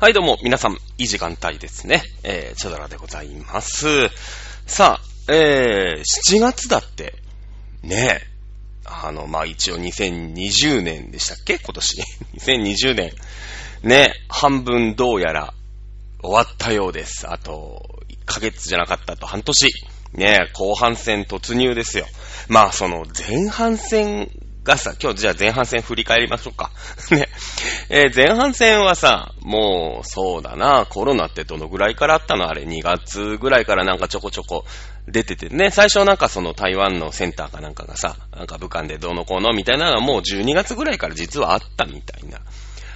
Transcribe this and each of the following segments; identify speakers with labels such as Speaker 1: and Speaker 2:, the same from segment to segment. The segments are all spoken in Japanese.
Speaker 1: はい、どうも、皆さん、いい時間帯ですね。えー、チャドラでございます。さあ、えー、7月だって、ねえ、あの、まあ、一応2020年でしたっけ？今年。2020年。ねえ、半分どうやら終わったようです。あと、1ヶ月じゃなかったと半年。ねえ、後半戦突入ですよ。まあ、その前半戦がさ、今日じゃあ前半戦振り返りましょうか。ね。えー前半戦はさ、もう、そうだな、コロナってどのぐらいからあったの？あれ、2月ぐらいからなんかちょこちょこ出ててね、最初なんかその台湾のセンターかなんかがさ、なんか武漢でどうのこうの？みたいなのがもう12月ぐらいから実はあったみたいな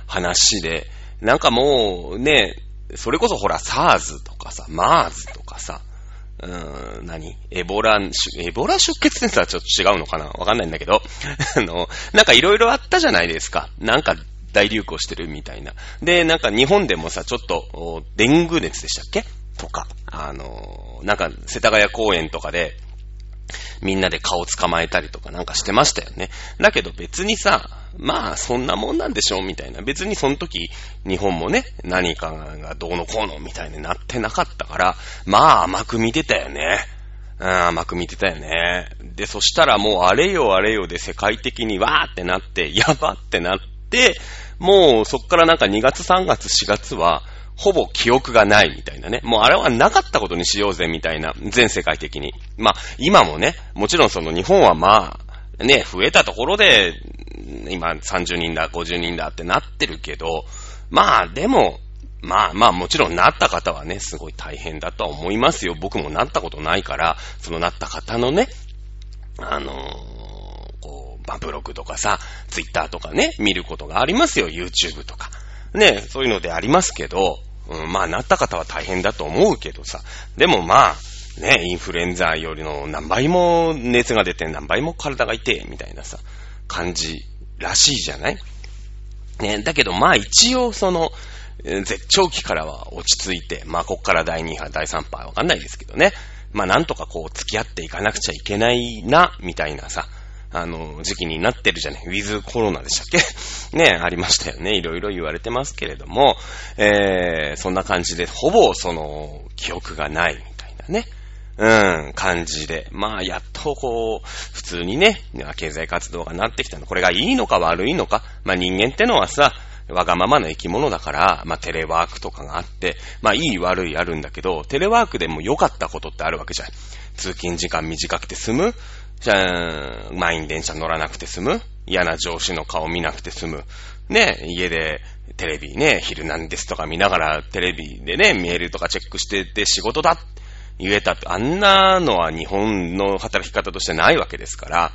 Speaker 1: 話で、なんかもうね、それこそほら、SARS とかさ、MARS とかさ、うん、何？エボラ、エボラ出血熱とはちょっと違うのかな？わかんないんだけど、あの、なんかいろいろあったじゃないですか。なんか大流行してるみたいな。で、なんか日本でもさ、ちょっと、デング熱でしたっけ？とか、あの、なんか世田谷公園とかで、みんなで顔捕まえたりとかなんかしてましたよね。だけど別にさ、まあそんなもんなんでしょうみたいな。別にその時日本もね、何かがどうのこうのみたいになってなかったから、まあ甘く見てたよね。うん、甘く見てたよね。で、そしたらもうあれよあれよで世界的にわーってなって、やばってなって、もうそっからなんか2月3月4月は、ほぼ記憶がないみたいなね。もうあれはなかったことにしようぜみたいな、全世界的に。まあ、今もね、もちろんその日本はまあ、ね、増えたところで、今30人だ、50人だってなってるけど、まあでも、まあまあもちろんなった方はね、すごい大変だとは思いますよ。僕もなったことないから、そのなった方のね、あのーこう、まあ、ブログとかさ、ツイッターとかね、見ることがありますよ、YouTube とか。ね、そういうのでありますけど、うん、まあ、なった方は大変だと思うけどさ、でもまあ、ね、インフルエンザよりの何倍も熱が出て何倍も体が痛いみたいなさ、感じらしいじゃない？ね、だけどまあ一応その、絶頂期からは落ち着いて、まあこっから第2波、第3波わかんないですけどね。まあなんとかこう付き合っていかなくちゃいけないな、みたいなさ、あの、時期になってるじゃない。ウィズコロナでしたっけ？ね、ありましたよね。いろいろ言われてますけれども、えー、そんな感じで、ほぼその、記憶がないみたいなね。うん、感じで。まあ、やっとこう、普通にね、経済活動がなってきたの。これがいいのか悪いのか。まあ人間ってのはさ、わがままな生き物だから、まあテレワークとかがあって、まあいい悪いあるんだけど、テレワークでも良かったことってあるわけじゃん。通勤時間短くて済むじゃあ、満員電車乗らなくて済む？嫌な上司の顔見なくて済む？ね、家でテレビね、昼なんですとか見ながらテレビでね、メールとかチェックしてて仕事だ言えたって、あんなのは日本の働き方としてないわけですから、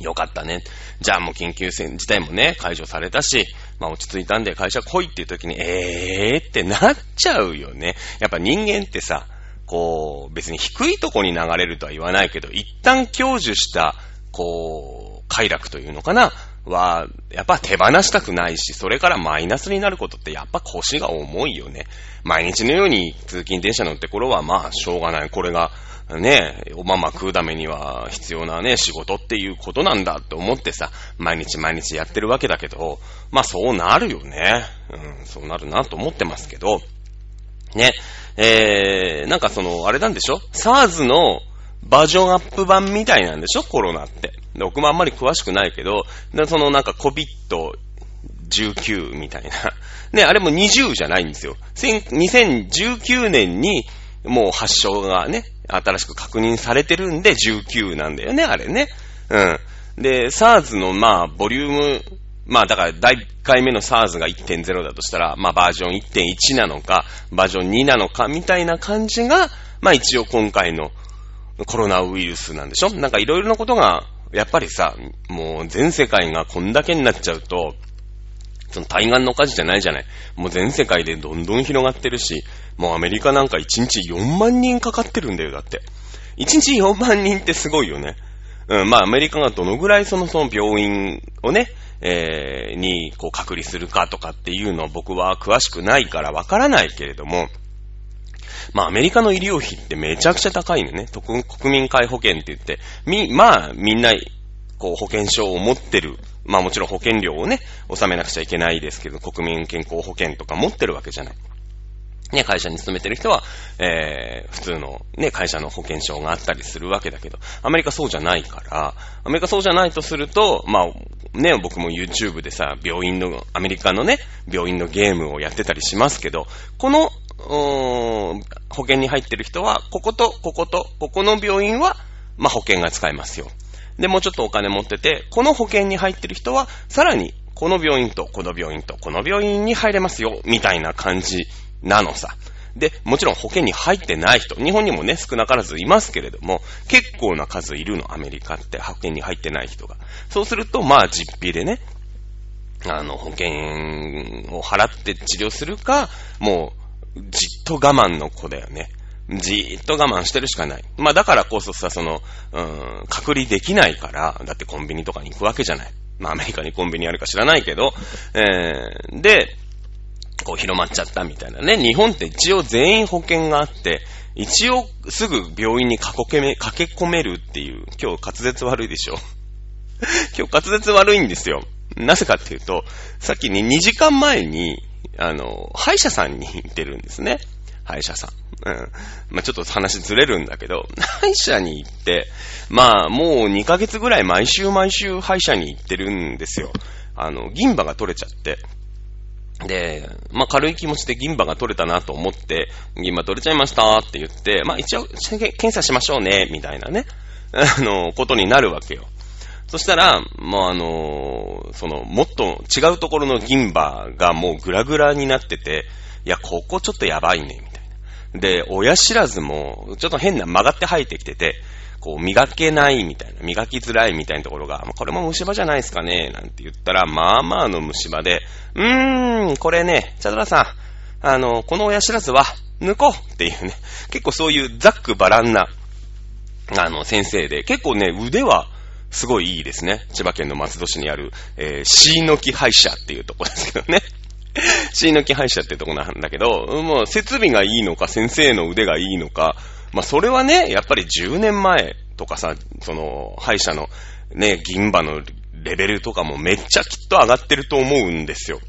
Speaker 1: よかったね。じゃあもう緊急事自体もね、解除されたし、まあ落ち着いたんで会社来いっていう時に、えーってなっちゃうよね。やっぱ人間ってさ、こう、別に低いとこに流れるとは言わないけど、一旦享受した、こう、快楽というのかなは、やっぱ手放したくないし、それからマイナスになることってやっぱ腰が重いよね。毎日のように通勤電車乗って頃はまあしょうがない。これがね、おまま食うためには必要なね、仕事っていうことなんだって思ってさ、毎日毎日やってるわけだけど、まあそうなるよね。うん、そうなるなと思ってますけど、ね、えー、なんかその、あれなんでしょ ?SARS のバージョンアップ版みたいなんでしょ？コロナって。僕もあんまり詳しくないけど、そのなんか COVID19 みたいな。ね、あれも20じゃないんですよ。2019年にもう発症がね、新しく確認されてるんで19なんだよね、あれね。うん。で、SARS のまあ、ボリューム、まあだから第1回目の SARS が1.0だとしたら、まあバージョン1.1なのか、バージョン2なのかみたいな感じが、まあ一応今回のコロナウイルスなんでしょ？なんかいろいろなことが、やっぱりさ、もう全世界がこんだけになっちゃうと、その対岸の火事じゃないじゃない。もう全世界でどんどん広がってるし、もうアメリカなんか1日4万人かかってるんだよ、だって。1日4万人ってすごいよね。うん、まあアメリカがどのぐらいそのその病院をね、えー、にこう隔離するかとかっていうのは僕は詳しくないからわからないけれども、まあアメリカの医療費ってめちゃくちゃ高いのね。国民皆保険って言って、み、まあみんな、こう、保険証を持ってる。まあもちろん保険料をね、納めなくちゃいけないですけど、国民健康保険とか持ってるわけじゃない。ね、会社に勤めてる人は、えー、普通のね、会社の保険証があったりするわけだけど、アメリカそうじゃないから、アメリカそうじゃないとすると、まあ、ね、僕も YouTube でさ、病院の、アメリカのね、病院のゲームをやってたりしますけど、この、保険に入ってる人は、ここと、ここと、ここの病院は、まあ、保険が使えますよ。で、もうちょっとお金持ってて、この保険に入ってる人は、さらに、この病院と、この病院と、この病院に入れますよ、みたいな感じなのさ。で、もちろん保険に入ってない人、日本にもね、少なからずいますけれども、結構な数いるの、アメリカって保険に入ってない人が。そうすると、まあ、実費でね、あの、保険を払って治療するか、もう、じっと我慢の子だよね。じーっと我慢してるしかない。まあだからこそさ、その、うーん、隔離できないから、だってコンビニとかに行くわけじゃない。まあアメリカにコンビニあるか知らないけど、えー、で、こう広まっちゃったみたいなね。日本って一応全員保険があって、一応すぐ病院に駆け込めるっていう、今日滑舌悪いでしょ 今日滑舌悪いんですよ。なぜかっていうと、さっきに2時間前に、あの、歯医者さんに行ってるんですね。歯医者さん。うん。まあ、ちょっと話ずれるんだけど、歯医者に行って、まあ、もう2ヶ月ぐらい毎週毎週歯医者に行ってるんですよ。あの、銀歯が取れちゃって。で、まあ、軽い気持ちで銀歯が取れたなと思って、銀歯取れちゃいましたって言って、まあ、一応、検査しましょうね、みたいなね、あの、ことになるわけよ。そしたら、もうあのその、もっと違うところの銀歯がもうグラグラになってて、いや、ここちょっとやばいね、みたいな。で、親知らずも、ちょっと変な曲がって生えてきてて、こう、磨けないみたいな、磨きづらいみたいなところが、これも虫歯じゃないですかね、なんて言ったら、まあまあの虫歯で、うーん、これね、チャドラさん、あの、この親知らずは、抜こうっていうね、結構そういうざっくばらんな、あの、先生で、結構ね、腕は、すごいいいですね。千葉県の松戸市にある、えー、シーノキ歯医者っていうとこですけどね。シーノキ歯医者ってとこなんだけど、もう設備がいいのか、先生の腕がいいのか、まあ、それはね、やっぱり10年前とかさ、その、歯医者のね、銀歯のレベルとかもめっちゃきっと上がってると思うんですよ。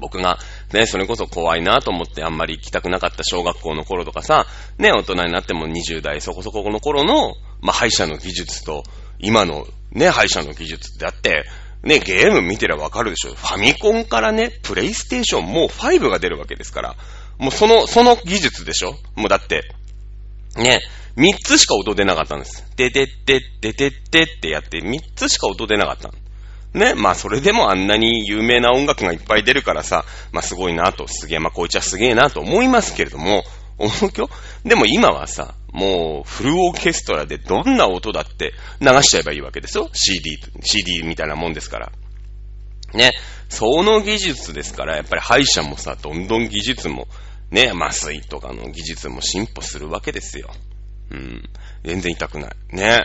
Speaker 1: 僕が、ね、それこそ怖いなと思ってあんまり行きたくなかった小学校の頃とかさ、ね、大人になっても20代そこそこの頃の、まあ、歯医者の技術と、今のね、歯医者の技術ってあって、ね、ゲーム見てりゃわかるでしょ。ファミコンからね、プレイステーションもう5が出るわけですから。もうその、その技術でしょもうだって、ね、三つしか音出なかったんです。でてってっててってってやって三つしか音出なかったね、まあそれでもあんなに有名な音楽がいっぱい出るからさ、まあすごいなと、すげえ、まあこいつはすげえなと思いますけれども、思うきょでも今はさ、もうフルオーケストラでどんな音だって流しちゃえばいいわけですよ。CD、CD みたいなもんですから。ね、その技術ですから、やっぱり歯医者もさ、どんどん技術もね、麻酔とかの技術も進歩するわけですよ。うん。全然痛くない。ね。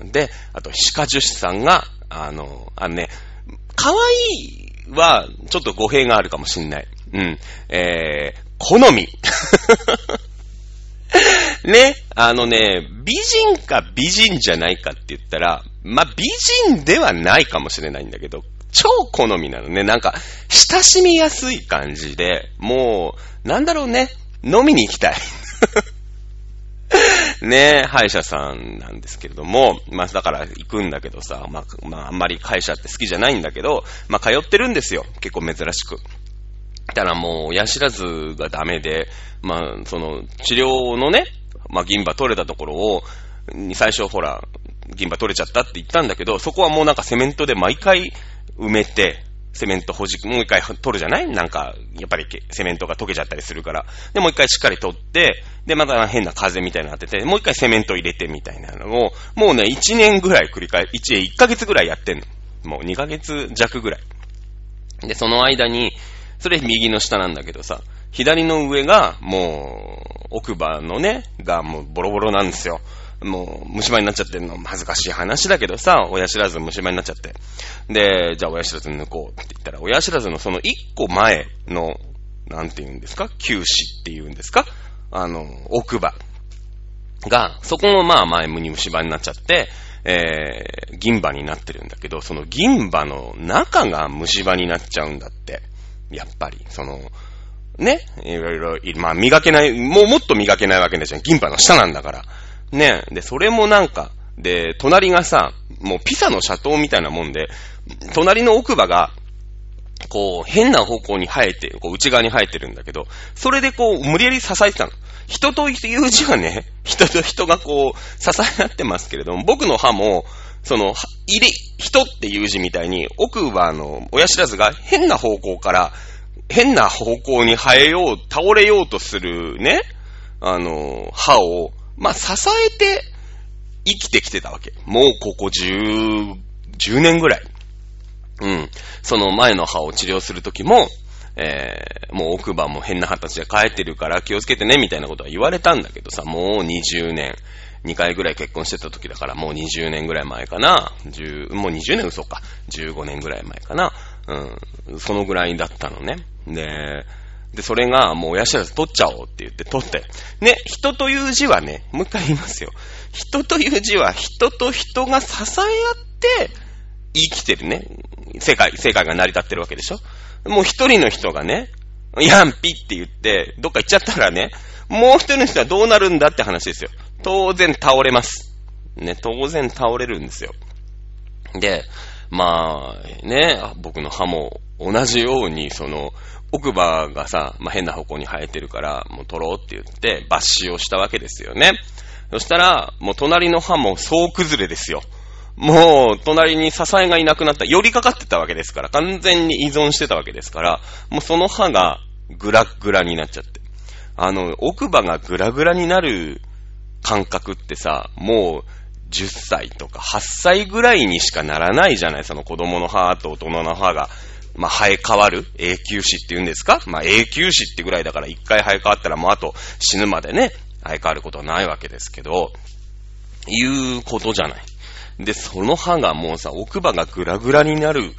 Speaker 1: うん。で、あと、歯科樹脂さんが、あの、あのね、可愛いいは、ちょっと語弊があるかもしんない。うん。えー、好み。ね、あのね、美人か美人じゃないかって言ったら、まあ、美人ではないかもしれないんだけど、超好みなのね。なんか、親しみやすい感じで、もう、なんだろうね、飲みに行きたい。ねえ、歯医者さんなんですけれども、まあだから行くんだけどさ、まあ、まああんまり歯医者って好きじゃないんだけど、まあ通ってるんですよ。結構珍しく。たらもう、親知らずがダメで、まあその治療のね、まあ銀歯取れたところを、最初ほら、銀歯取れちゃったって言ったんだけど、そこはもうなんかセメントで毎回埋めて、セメントほじ、もう一回取るじゃない？なんか、やっぱりセメントが溶けちゃったりするから。で、もう一回しっかり取って、で、また変な風みたいになってて、もう一回セメント入れてみたいなのを、もうね、一年ぐらい繰り返、一年一ヶ月ぐらいやってんの。もう二ヶ月弱ぐらい。で、その間に、それ右の下なんだけどさ、左の上が、もう、奥歯のね、がもうボロボロなんですよ。もう、虫歯になっちゃってるの恥ずかしい話だけどさ、親知らず虫歯になっちゃって。で、じゃあ親知らず抜こうって言ったら、親知らずのその一個前の、なんて言うんですか？臼歯って言うんですか？あの、奥歯が、そこもまあ前に虫歯になっちゃって、えー、銀歯になってるんだけど、その銀歯の中が虫歯になっちゃうんだって。やっぱり、その、ね、いろいろ、まあ磨けない、もうもっと磨けないわけでじゃん。銀歯の下なんだから。ね、で、それもなんか、で、隣がさ、もうピサの斜塔みたいなもんで、隣の奥歯が、こう、変な方向に生えて、こう、内側に生えてるんだけど、それでこう、無理やり支えてたの。人という字はね、人と人がこう、支え合ってますけれども、僕の歯も、その、入れ、人っていう字みたいに、奥歯の親知らずが変な方向から、変な方向に生えよう、倒れようとするね、あの、歯を、まあ、支えて生きてきてたわけ。もうここ10、10年ぐらい。うん。その前の歯を治療するときも、えー、もう奥歯も変な形で変えてるから気をつけてね、みたいなことは言われたんだけどさ、もう20年、2回ぐらい結婚してた時だから、もう20年ぐらい前かな。10、もう20年嘘か。15年ぐらい前かな。うん。そのぐらいだったのね。で、で、それがもう親知らず取っちゃおうって言って取って。ね、人という字はね、もう一回言いますよ。人という字は人と人が支え合って生きてるね。世界、世界が成り立ってるわけでしょもう一人の人がね、やんぴって言って、どっか行っちゃったらね、もう一人の人はどうなるんだって話ですよ。当然倒れます。ね、当然倒れるんですよ。で、まあ、ね、僕の歯も同じように、その、奥歯がさ、まあ、変な方向に生えてるから、もう取ろうって言って、抜歯をしたわけですよね。そしたら、もう隣の歯も総崩れですよ。もう、隣に支えがいなくなった。寄りかかってたわけですから、完全に依存してたわけですから、もうその歯がグラグラになっちゃって。あの、奥歯がグラグラになる感覚ってさ、もう、10歳とか8歳ぐらいにしかならないじゃないその子供の歯と大人の歯が、まあ、生え変わる？永久歯って言うんですか？まあ、永久歯ってぐらいだから一回生え変わったらもうあと死ぬまでね、生え変わることはないわけですけど、いうことじゃない。で、その歯がもうさ、奥歯がグラグラになる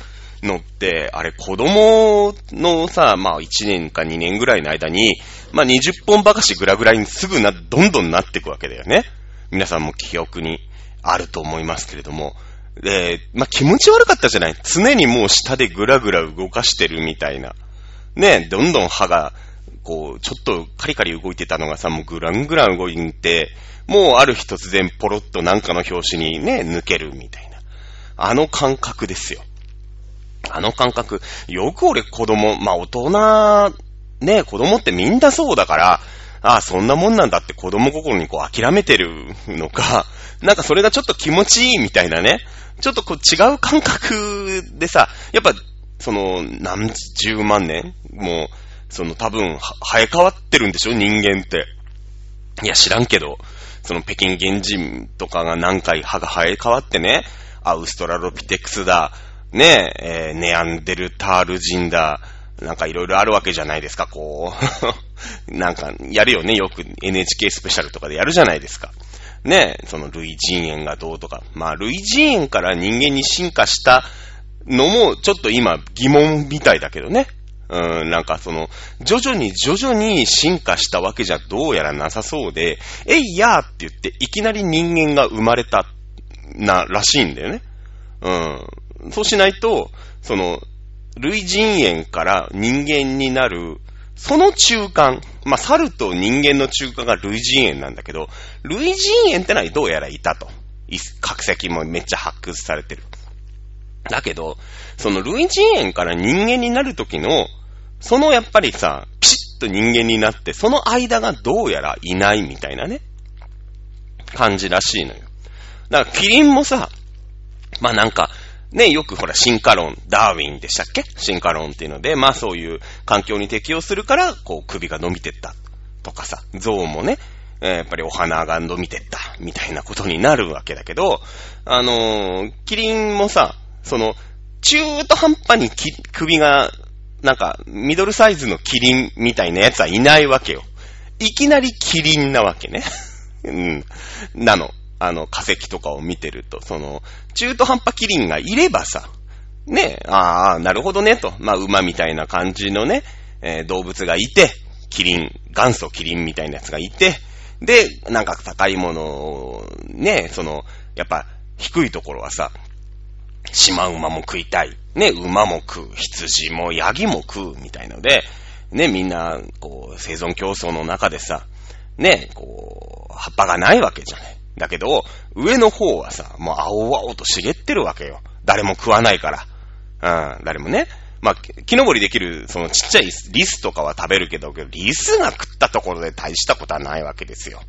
Speaker 1: のって、あれ子供のさ、まあ1年か2年ぐらいの間に、まあ20本ばかしグラグラにすぐな、どんどんなっていくわけだよね。皆さんも記憶にあると思いますけれども。で、まあ気持ち悪かったじゃない？常にもう下でグラグラ動かしてるみたいな。ね、どんどん歯が、こう、ちょっとカリカリ動いてたのがさ、もうグラングラン動いて、もうある日突然ポロッとなんかの表紙にね、抜けるみたいな。あの感覚ですよ。あの感覚。よく俺子供、まあ大人、ね、子供ってみんなそうだから、ああ、そんなもんなんだって子供心にこう諦めてるのか、なんかそれがちょっと気持ちいいみたいなね。ちょっとこう違う感覚でさ、やっぱ、その、何十万年もう、その多分、生え変わってるんでしょ人間って。いや、知らんけど。その北京原人とかが何回歯が生え変わってね、アウストラロピテクスだ、ねえ、ー、ネアンデルタール人だ、なんかいろいろあるわけじゃないですか、こう。なんか、やるよね、よく NHK スペシャルとかでやるじゃないですか。ねその類人猿がどうとか。まあ、類人猿から人間に進化したのも、ちょっと今疑問みたいだけどね。うん、なんかその、徐々に徐々に進化したわけじゃどうやらなさそうで、えいやーって言って、いきなり人間が生まれた、な、らしいんだよね。うん。そうしないと、その、類人猿から人間になる、その中間、まあ、猿と人間の中間が類人猿なんだけど、類人猿ってのはどうやらいたと。角石もめっちゃ発掘されてる。だけど、その類人猿から人間になるときの、そのやっぱりさ、ピシッと人間になって、その間がどうやらいないみたいなね、感じらしいのよ。だからキリンもさ、まあなんか、ね、よくほら進化論、ダーウィンでしたっけ？進化論っていうので、まあそういう環境に適応するから、こう首が伸びてったとかさ、象もね、やっぱりお花が伸びてった、みたいなことになるわけだけど、あのー、キリンもさ、その、中途半端に首が、なんか、ミドルサイズのキリンみたいなやつはいないわけよ。いきなりキリンなわけね。うん。なの。あの、化石とかを見てると、その、中途半端キリンがいればさ、ね、ああ、なるほどね、と。まあ、馬みたいな感じのね、えー、動物がいて、キリン、元祖キリンみたいなやつがいて、で、なんか高いものを、ね、その、やっぱ、低いところはさ、シマ馬も食いたい。ね、馬も食う。羊もヤギも食う。みたいので、ね、みんな、こう、生存競争の中でさ、ね、こう、葉っぱがないわけじゃない。だけど、上の方はさ、もう青々と茂ってるわけよ。誰も食わないから。うん、誰もね。まあ、木登りできる、そのちっちゃいリスとかは食べるけど、リスが食ったところで大したことはないわけですよ。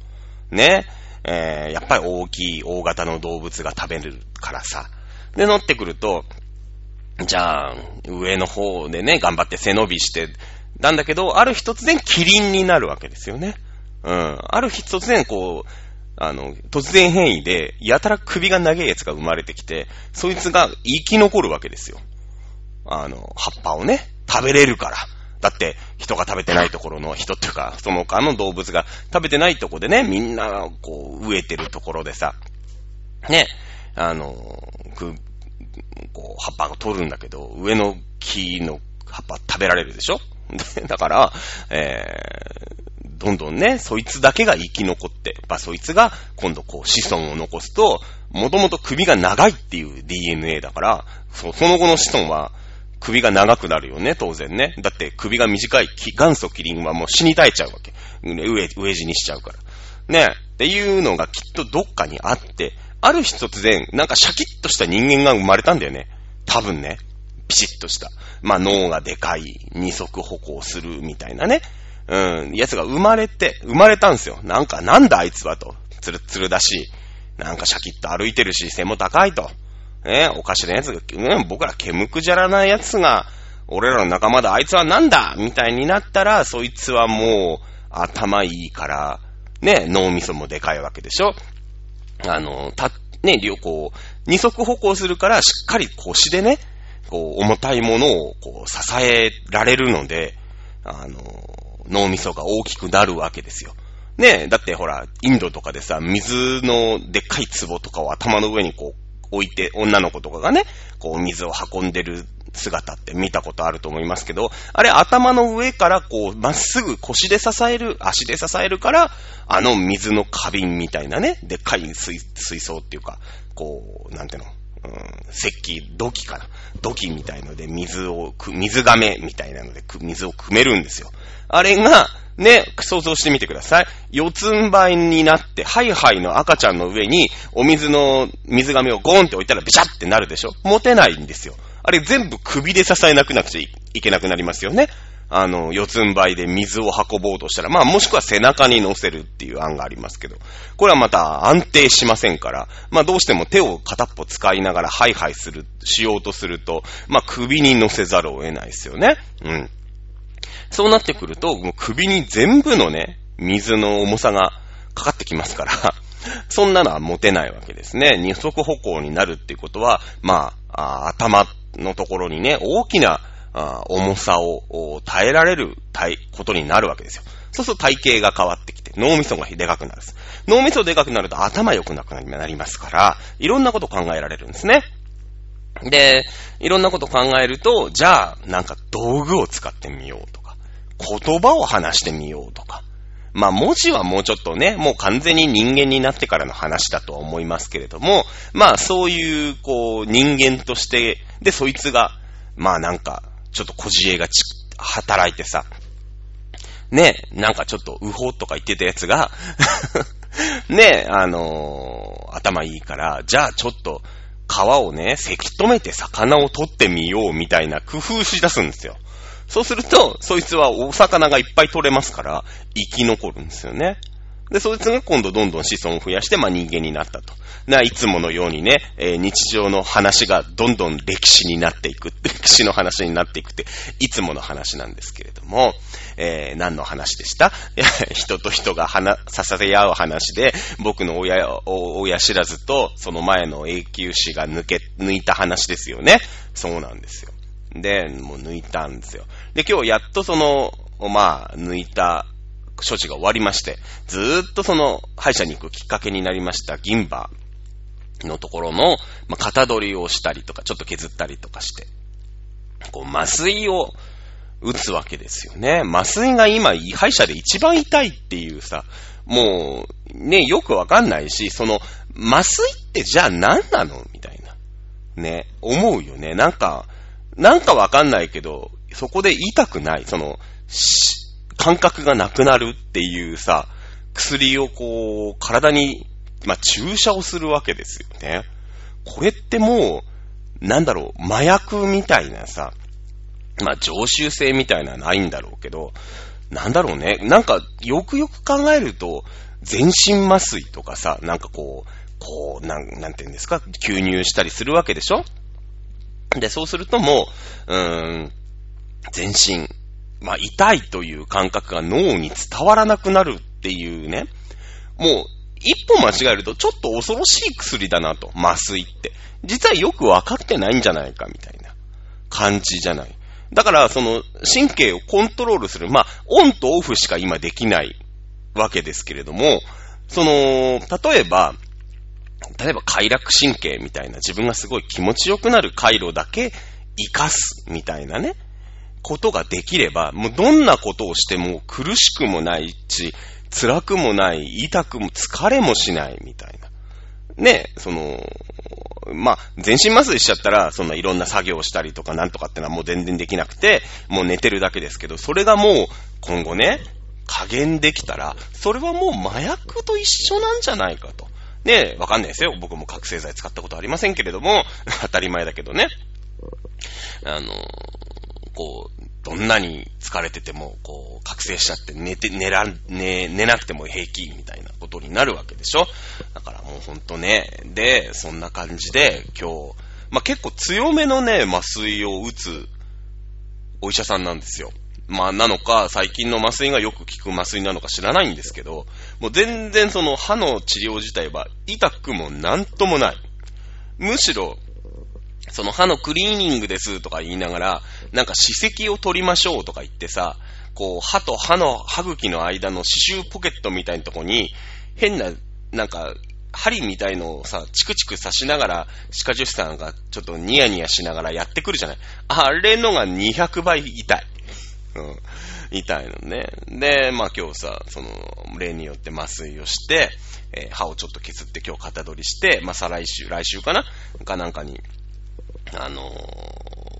Speaker 1: ね。えー、やっぱり大きい、大型の動物が食べるからさ。で、乗ってくると、じゃあ、上の方でね、頑張って背伸びして、なんだけど、ある日突然キリンになるわけですよね。うん。ある日突然こう、あの、突然変異で、やたら首が長いやつが生まれてきて、そいつが生き残るわけですよ。あの、葉っぱをね、食べれるから。だって、人が食べてないところの人っていうか、その他の動物が食べてないとこでね、みんな、こう、植えてるところでさ、ね、あの、く、こう、葉っぱが取るんだけど、上の木の葉っぱ食べられるでしょ？だから、えー、どんどんね、そいつだけが生き残って、まあ、そいつが今度こう子孫を残すと、もともと首が長いっていう DNA だから、そその後の子孫は首が長くなるよね、当然ね。だって首が短い元祖キリンはもう死に絶えちゃうわけ。上、上地にしちゃうから。ね。っていうのがきっとどっかにあって、ある日突然、なんかシャキッとした人間が生まれたんだよね。多分ね。ピシッとした。まあ脳がでかい、二足歩行するみたいなね。うん、やつが生まれて、生まれたんすよ。なんか、なんだあいつはと。つるつるだし、なんかシャキッと歩いてるし、背も高いと。ね、おかしなやつが、ね、僕ら毛むくじゃらないやつが、俺らの仲間だ、あいつはなんだ？みたいになったら、そいつはもう、頭いいから、ね、脳みそもでかいわけでしょあの、た、ね、旅行、二足歩行するから、しっかり腰でね、こう、重たいものを、こう、支えられるので、あの、脳みそが大きくなるわけですよ。ねえだってほら、インドとかでさ、水のでっかい壺とかを頭の上にこう、置いて、女の子とかがね、こう、水を運んでる姿って見たことあると思いますけど、あれ頭の上からこう、まっすぐ腰で支える、足で支えるから、あの水の花瓶みたいなね、でっかい水水槽っていうか、こう、なんていうの、うん、石器、土器かな。土器みたいので水を、水亀みたいなので水を汲めるんですよ。あれが、ね、想像してみてください。四つん這いになって、ハイハイの赤ちゃんの上に、お水の、水瓶をゴーンって置いたらビシャってなるでしょ持てないんですよ。あれ全部首で支えなくなくちゃいけなくなりますよね。あの、四つん這いで水を運ぼうとしたら、まあもしくは背中に乗せるっていう案がありますけど、これはまた安定しませんから、まあどうしても手を片っぽ使いながらハイハイする、しようとすると、まあ首に乗せざるを得ないですよね。うん。そうなってくると、もう首に全部のね、水の重さがかかってきますから、そんなのは持てないわけですね。二足歩行になるっていうことは、まあ、あ頭のところにね、大きな重さを耐えられる体ことになるわけですよ。そうすると体型が変わってきて、脳みそがでかくなる脳みそでかくなると頭良くなくなりますから、いろんなこと考えられるんですね。で、いろんなこと考えると、じゃあ、なんか道具を使ってみようとか、言葉を話してみようとか。まあ文字はもうちょっとね、もう完全に人間になってからの話だとは思いますけれども、まあそういう、こう、人間として、で、そいつが、まあなんか、ちょっと小知恵が働いてさ、ね、なんかちょっと、うほとか言ってたやつが ね、あのー、頭いいから、じゃあちょっと、川をね、せき止めて魚を取ってみようみたいな工夫し出すんですよ。そうすると、そいつはお魚がいっぱい取れますから、生き残るんですよね。で、そいつが今度どんどん子孫を増やして、まあ人間になったと。な、いつものようにね、えー、日常の話がどんどん歴史になっていく、歴史の話になっていくって、いつもの話なんですけれども、えー、何の話でした？人と人が話、ささせ合う話で、僕の親、親知らずと、その前の永久歯が抜け、抜いた話ですよね。そうなんですよ。で、もう抜いたんですよ。で、今日やっとその、まあ、抜いた処置が終わりまして、ずーっとその、歯医者に行くきっかけになりました銀歯のところの、まあ、型取りをしたりとか、ちょっと削ったりとかして、こう、麻酔を打つわけですよね。麻酔が今、歯医者で一番痛いっていうさ、もう、ね、よくわかんないし、その、麻酔ってじゃあ何なの？みたいな。ね、思うよね。なんか、なんかわかんないけど、そこで痛くない、その、感覚がなくなるっていうさ、薬をこう、体に、まあ、注射をするわけですよね。これってもう、なんだろう、麻薬みたいなさ、まあ、常習性みたいなのはないんだろうけど、なんだろうね。なんか、よくよく考えると、全身麻酔とかさ、なんかこう、こう、なん、なんて言うんですか、吸入したりするわけでしょ？で、そうするともう、うーん、全身、まあ、痛いという感覚が脳に伝わらなくなるっていうね、もう、一歩間違えるとちょっと恐ろしい薬だなと、麻酔って。実はよくわかってないんじゃないかみたいな感じじゃない。だから、その、神経をコントロールする、まあ、オンとオフしか今できないわけですけれども、その、例えば、例えば快楽神経みたいな自分がすごい気持ちよくなる回路だけ活かすみたいなね、ことができれば、もうどんなことをしても苦しくもないし、辛くもない、痛くも疲れもしないみたいな。ね、その、まあ、全身麻酔しちゃったら、そんないろんな作業をしたりとかなんとかってのはもう全然できなくて、もう寝てるだけですけど、それがもう今後ね、加減できたら、それはもう麻薬と一緒なんじゃないかと。ね、わかんないですよ。僕も覚醒剤使ったことありませんけれども、当たり前だけどね。あの、こう、どんなに疲れてても、こう、覚醒しちゃって寝て、寝らん、寝、寝なくても平気みたいなことになるわけでしょ？だからもうほんとね、で、そんな感じで今日、まあ、結構強めのね、麻酔を打つお医者さんなんですよ。まあ、なのか、最近の麻酔がよく効く麻酔なのか知らないんですけど、もう全然その歯の治療自体は痛くもなんともない。むしろ、その歯のクリーニングですとか言いながら、なんか歯石を取りましょうとか言ってさ、こう、歯と歯の歯茎の間の刺繍ポケットみたいなとこに、変な、なんか、針みたいのをさ、チクチク刺しながら、歯科助手さんがちょっとニヤニヤしながらやってくるじゃない。あれのが200倍痛い。うん。痛いのね。で、まあ今日さ、その、例によって麻酔をして、えー、歯をちょっと削って今日型取りして、まあ再来週、来週かな？かなんかに、あの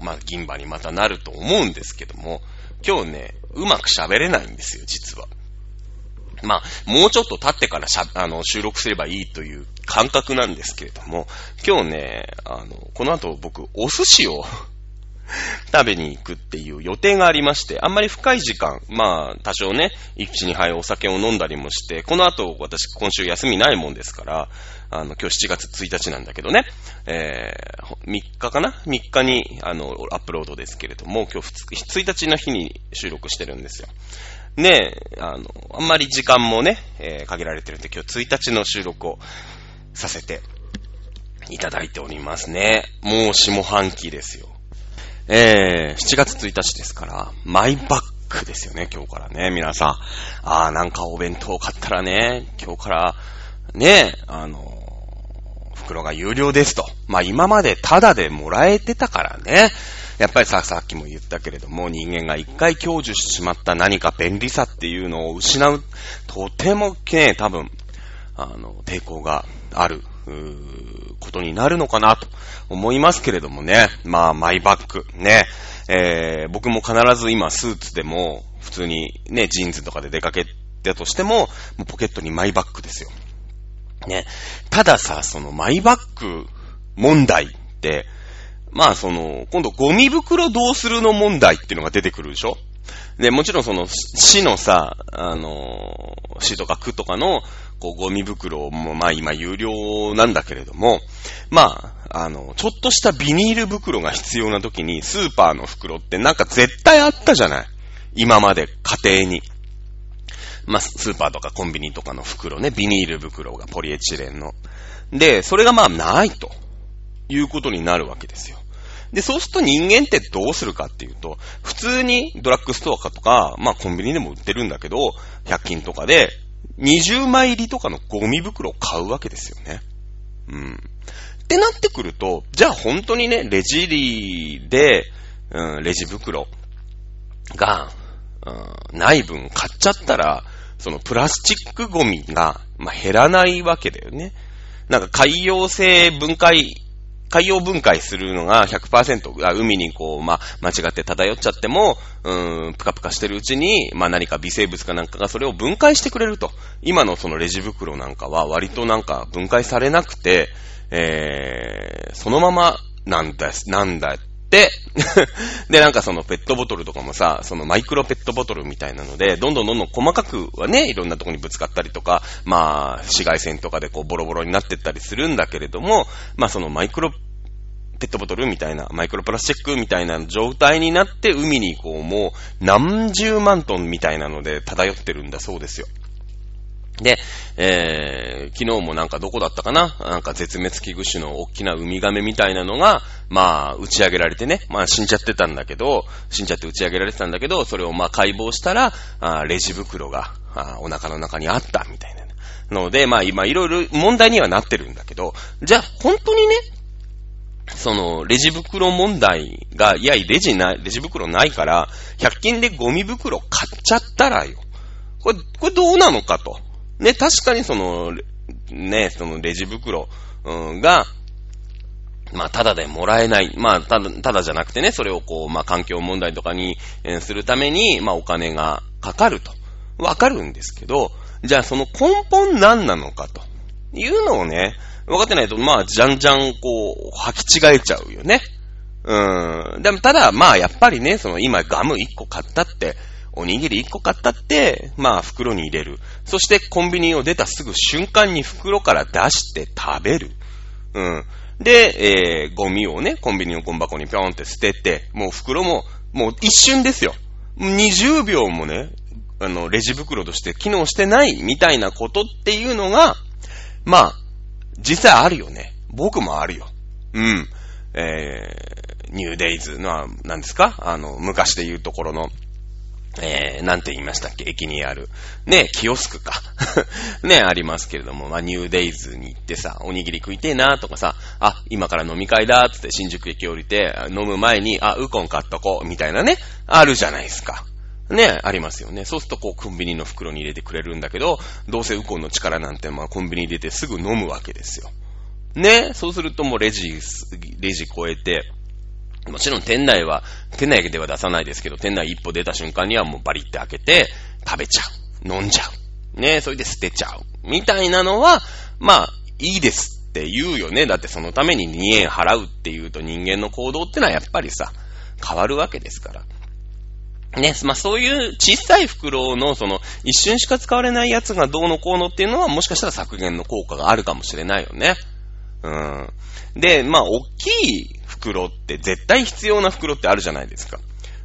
Speaker 1: ー、まあ銀歯にまたなると思うんですけども、今日ね、うまく喋れないんですよ、実は。まあ、もうちょっと経ってからしゃ、あの、収録すればいいという感覚なんですけれども、今日ね、あの、この後僕、お寿司を 食べに行くっていう予定がありまして、あんまり深い時間、まあ、多少ね、一日に杯お酒を飲んだりもして、この後、私、今週休みないもんですから、あの、今日7月1日なんだけどね、えー、3日かな ?3 日に、あの、アップロードですけれども、今日2 1日の日に収録してるんですよ。ねあの、あんまり時間もね、えー、限られてるんで、今日1日の収録をさせていただいておりますね。もう下半期ですよ。えー、7月1日ですから、マイバッグですよね、今日からね、皆さん。あー、なんかお弁当買ったらね、今日から、ね、あの袋が有料ですと。まあ今までタダでもらえてたからね。やっぱりさ、さっきも言ったけれども、人間が一回享受してしまった何か便利さっていうのを失う、とてもね、多分、あの、抵抗がある、ことになるのかなと思いますけれどもね。まあ、マイバッグ、ね。えー、僕も必ず今スーツでも、普通にね、ジーンズとかで出かけたとしても、もうポケットにマイバッグですよ。ね。たださ、そのマイバッグ問題って、まあその、今度ゴミ袋どうするの問題っていうのが出てくるでしょ？で、もちろんその、市のさ、あの、市とか区とかの、こう、ゴミ袋も、まあ今有料なんだけれども、まあ、あの、ちょっとしたビニール袋が必要な時に、スーパーの袋ってなんか絶対あったじゃない？今まで家庭に。まあ、スーパーとかコンビニとかの袋ね、ビニール袋がポリエチレンの。で、それがまあないということになるわけですよ。で、そうすると人間ってどうするかっていうと、普通にドラッグストアかとか、まあコンビニでも売ってるんだけど、100均とかで、20枚入りとかのゴミ袋を買うわけですよね。うん。ってなってくると、じゃあ本当にね、レジリで、うん、レジ袋が、うん、ない分買っちゃったら、そのプラスチックゴミが、まあ、減らないわけだよね。なんか海洋性分解、海洋分解するのが100%、あ海にこう、まあ、間違って漂っちゃっても、うーん、ぷかぷかしてるうちに、まあ何か微生物かなんかがそれを分解してくれると。今のそのレジ袋なんかは割となんか分解されなくて、えー、そのままなんだ、なんだ、で、なんかそのペットボトルとかもさ、そのマイクロペットボトルみたいなので、どんどんどんどん細かくはね、いろんなとこにぶつかったりとか、まあ、紫外線とかでこうボロボロになってったりするんだけれども、まあそのマイクロペットボトルみたいな、マイクロプラスチックみたいな状態になって、海にこうもう何十万トンみたいなので漂ってるんだそうですよ。で、えー、昨日もなんかどこだったかな？なんか絶滅危惧種の大きなウミガメみたいなのが、まあ、打ち上げられてね、まあ死んじゃってたんだけど、死んじゃって打ち上げられてたんだけど、それをまあ解剖したら、あレジ袋があお腹の中にあったみたいな。ので、まあ今いろいろ問題にはなってるんだけど、じゃあ本当にね、その、レジ袋問題が、いや、レジな、レジ袋ないから、100均でゴミ袋買っちゃったらよ。これ、これどうなのかと。ね、確かにその、ね、そのレジ袋、うん、が、まあ、ただでもらえない。まあ、ただ、ただじゃなくてね、それをこう、まあ、環境問題とかに、するために、まあ、お金がかかると。わかるんですけど、じゃあその根本何なのかと。いうのをね、分かってないと、まあ、じゃんじゃん、こう、履き違えちゃうよね。うん。でも、ただ、まあ、やっぱりね、その、今、ガム1個買ったって、おにぎり1個買ったって、まあ袋に入れる。そしてコンビニを出たすぐ瞬間に袋から出して食べる。うん。で、えー、ゴミをね、コンビニのゴミ箱にぴょんって捨てて、もう袋も、もう一瞬ですよ。20秒もね、あの、レジ袋として機能してないみたいなことっていうのが、まあ、実際あるよね。僕もあるよ。うん。えー、ニューデイズの、何ですか？あの、昔で言うところの、えー、なんて言いましたっけ？駅にある。ね、キオスクか。ね、ありますけれども、まあ、ニューデイズに行ってさ、おにぎり食いてえなとかさ、あ、今から飲み会だつって新宿駅降りて、飲む前に、あ、ウコン買っとこう、みたいなね、あるじゃないですか。ね、ありますよね。そうするとこう、コンビニの袋に入れてくれるんだけど、どうせウコンの力なんて、まあ、コンビニに入れてすぐ飲むわけですよ。ね、そうするともうレジ、レジ超えて、もちろん店内は、店内では出さないですけど、店内一歩出た瞬間にはもうバリって開けて、食べちゃう。飲んじゃう。ねそれで捨てちゃう。みたいなのは、まあ、いいですって言うよね。だってそのために2円払うっていうと人間の行動ってのはやっぱりさ、変わるわけですから。ね、まあそういう小さい袋のその一瞬しか使われないやつがどうのこうのっていうのはもしかしたら削減の効果があるかもしれないよね。うん。で、まあ大きい袋って絶対必要な袋ってあるじゃないですか。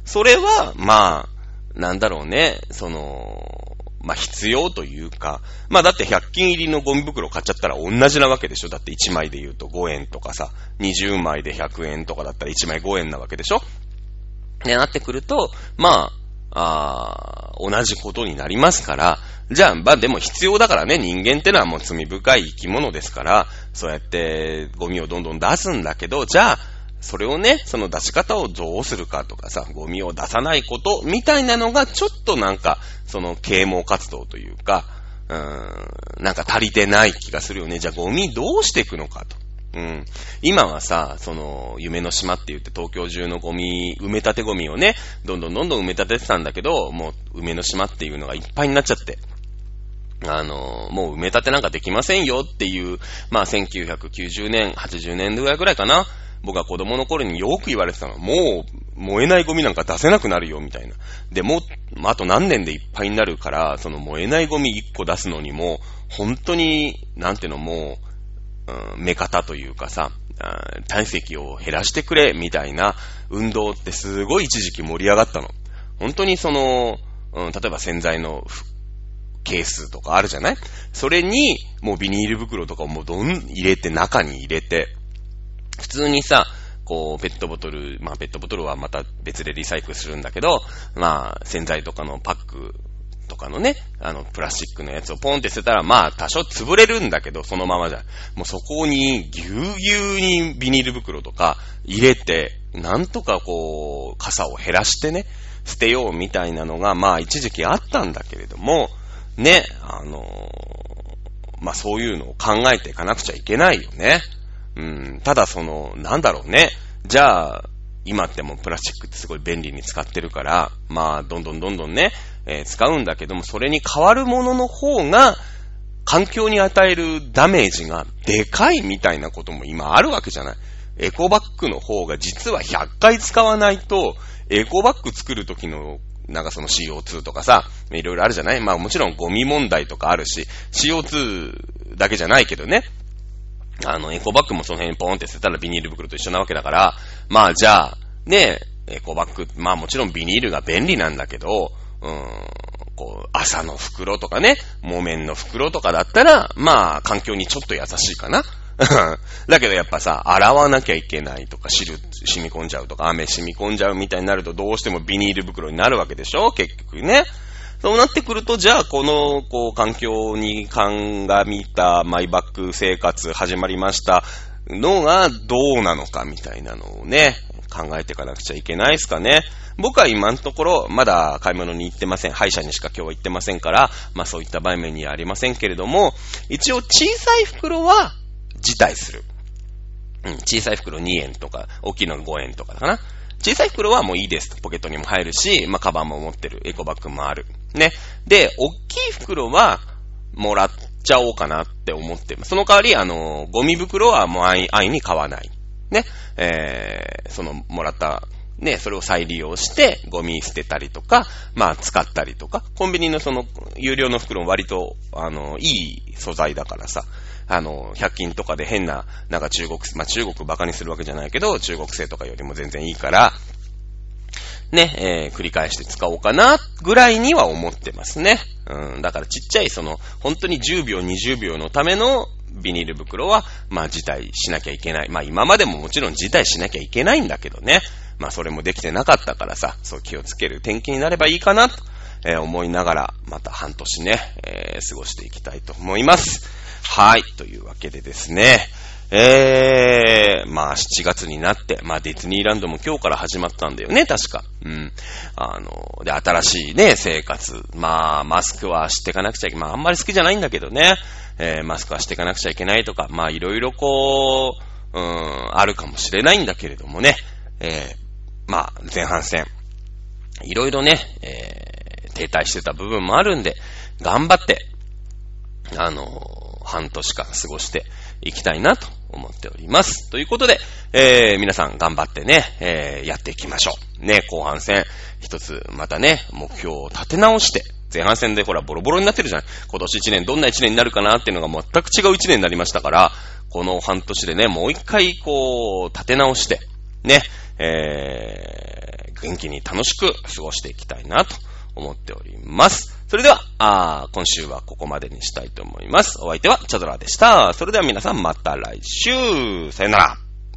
Speaker 1: それは、まあ、なんだろうね、その、まあ必要というか、まあだって100均入りのゴミ袋買っちゃったら同じなわけでしょだって1枚で言うと5円とかさ、20枚で100円とかだったら1枚5円なわけでしょで、なってくると、まあ、あ同じことになりますから、じゃあ、まあでも必要だからね、人間ってのはもう罪深い生き物ですから、そうやってゴミをどんどん出すんだけど、じゃあ、それをね、その出し方をどうするかとかさ、ゴミを出さないことみたいなのがちょっとなんか、その啓蒙活動というか、うーん、なんか足りてない気がするよね。じゃあゴミどうしていくのかと。うん。今はさ、その、夢の島って言って東京中のゴミ、埋め立てゴミをね、どんどんどんどん埋め立ててたんだけど、もう、梅の島っていうのがいっぱいになっちゃって。あの、もう埋め立てなんかできませんよっていう、まあ1990年、80年ぐらいぐらいかな。僕は子供の頃によく言われてたのは、もう燃えないゴミなんか出せなくなるよ、みたいな。で、もう、あと何年でいっぱいになるから、その燃えないゴミ1個出すのにも、本当に、なんていうのもう、うん、目方というかさ、体積を減らしてくれ、みたいな運動ってすごい一時期盛り上がったの。本当にその、うん、例えば洗剤のケースとかあるじゃない？それに、もうビニール袋とかをもうどん入れて、中に入れて、普通にさ、こう、ペットボトル、まあ、ペットボトルはまた別でリサイクルするんだけど、まあ、洗剤とかのパックとかのね、あの、プラスチックのやつをポンって捨てたら、まあ、多少潰れるんだけど、そのままじゃ。もうそこに、ぎゅうぎゅうにビニール袋とか入れて、なんとかこう、傘を減らしてね、捨てようみたいなのが、まあ、一時期あったんだけれども、ね、あのまあそういうのを考えていかなくちゃいけないよね。うん、ただその、なんだろうね。じゃあ、今ってもうプラスチックってすごい便利に使ってるから、まあ、どんどんどんどんね、えー、使うんだけども、それに変わるものの方が、環境に与えるダメージがでかいみたいなことも今あるわけじゃない。エコバッグの方が実は100回使わないと、エコバッグ作る時のなんかその CO2 とかさ、いろいろあるじゃないまあもちろんゴミ問題とかあるし、CO2 だけじゃないけどね。あの、エコバッグもその辺にポンって捨てたらビニール袋と一緒なわけだから、まあじゃあ、ね、エコバッグ、まあもちろんビニールが便利なんだけど、うーん、こう、朝の袋とかね、木綿の袋とかだったら、まあ環境にちょっと優しいかな。だけどやっぱさ、洗わなきゃいけないとか、汁染み込んじゃうとか、雨染み込んじゃうみたいになると、どうしてもビニール袋になるわけでしょ？結局ね。そうなってくると、じゃあ、この、こう、環境に鑑みたマイバッグ生活始まりましたのがどうなのかみたいなのをね、考えていかなくちゃいけないですかね。僕は今のところ、まだ買い物に行ってません。歯医者にしか今日は行ってませんから、まあそういった場面にはありませんけれども、一応小さい袋は辞退する。うん、小さい袋2円とか、大きいの5円とかだかな。小さい袋はもういいです。ポケットにも入るし、まあ、カバンも持ってる。エコバッグもある。ね。で、大きい袋は、もらっちゃおうかなって思ってます。その代わり、あの、ゴミ袋はもう安易に買わない。ね。えー、その、もらったね、それを再利用して、ゴミ捨てたりとか、まあ使ったりとか、コンビニのその、有料の袋も割と、あの、いい素材だからさ、あの、100均とかで変な、なんか中国、まあ、中国バカにするわけじゃないけど、中国製とかよりも全然いいから、ね、えー、繰り返して使おうかな、ぐらいには思ってますね。うん、だからちっちゃいその、本当に10秒、20秒のためのビニール袋は、まあ辞退しなきゃいけない。まあ今までももちろん辞退しなきゃいけないんだけどね。まあそれもできてなかったからさ、そう気をつける天気になればいいかな、と、え、思いながら、また半年ね、えー、過ごしていきたいと思います。はい。というわけでですね。えー、まあ7月になって、まあディズニーランドも今日から始まったんだよね、確か。うん。あの、で、新しいね、生活。まあ、マスクはしていかなくちゃいけない。まあ、あんまり好きじゃないんだけどね。えー、マスクはしていかなくちゃいけないとか、まあ、いろいろこう、うん、あるかもしれないんだけれどもね。えー、まあ、前半戦。いろいろね、えー、停滞してた部分もあるんで、頑張って、あの半年間過ごしていきたいなと思っております。ということで、えー、皆さん頑張ってね、えー、やっていきましょう。ね、後半戦、一つまたね、目標を立て直して、前半戦でほらボロボロになってるじゃん。今年一年どんな一年になるかなっていうのが全く違う一年になりましたから、この半年でね、もう一回こう、立て直して、ね、えー、元気に楽しく過ごしていきたいなと思っております。それでは、あ今週はここまでにしたいと思います。お相手はチャドラでした。それでは皆さんまた来週。さよなら。